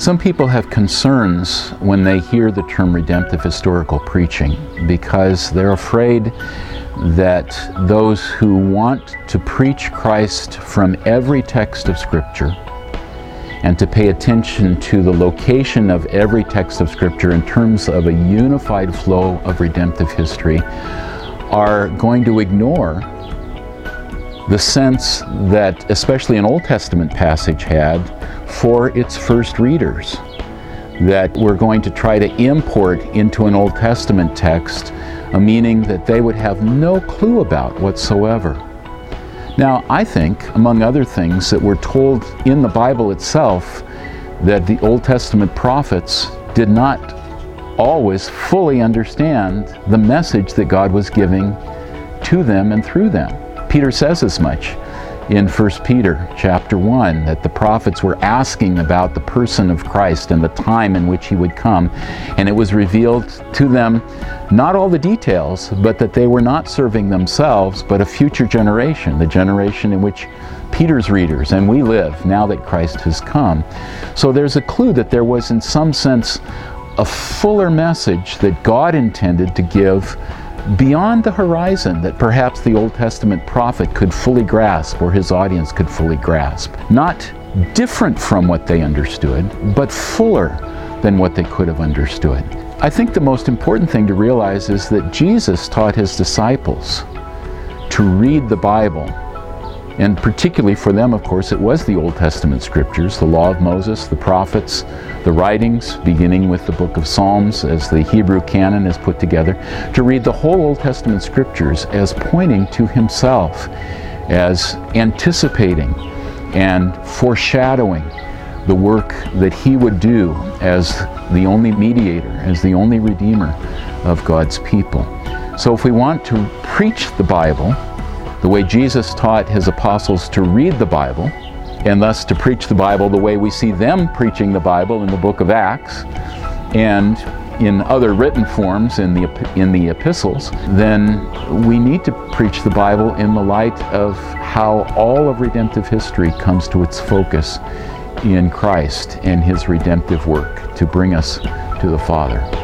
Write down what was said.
Some people have concerns when they hear the term redemptive historical preaching because they're afraid that those who want to preach Christ from every text of Scripture and to pay attention to the location of every text of Scripture in terms of a unified flow of redemptive history are going to ignore the sense that especially an Old Testament passage had for its first readers. That we're going to try to import into an Old Testament text a meaning that they would have no clue about whatsoever. Now, I think, among other things, that we're told in the Bible itself that the Old Testament prophets did not always fully understand the message that God was giving to them and through them. Peter says as much in 1 Peter chapter 1 that the prophets were asking about the person of Christ and the time in which he would come. And it was revealed to them not all the details but that they were not serving themselves but a future generation the generation in which Peter's readers and we live now that Christ has come. So there's a clue that there was in some sense a fuller message that God intended to give beyond the horizon that perhaps the Old Testament prophet could fully grasp or his audience could fully grasp. Not different from what they understood, but fuller than what they could have understood. I think the most important thing to realize is that Jesus taught his disciples to read the Bible and particularly for them, of course, it was the Old Testament scriptures, the law of Moses, the prophets, the writings, beginning with the book of Psalms as the Hebrew canon is put together, to read the whole Old Testament scriptures as pointing to himself, as anticipating and foreshadowing the work that he would do as the only mediator, as the only redeemer of God's people. So if we want to preach the Bible, the way Jesus taught his apostles to read the Bible, and thus to preach the Bible the way we see them preaching the Bible in the book of Acts and in other written forms in the, in the epistles, then we need to preach the Bible in the light of how all of redemptive history comes to its focus in Christ and his redemptive work to bring us to the Father.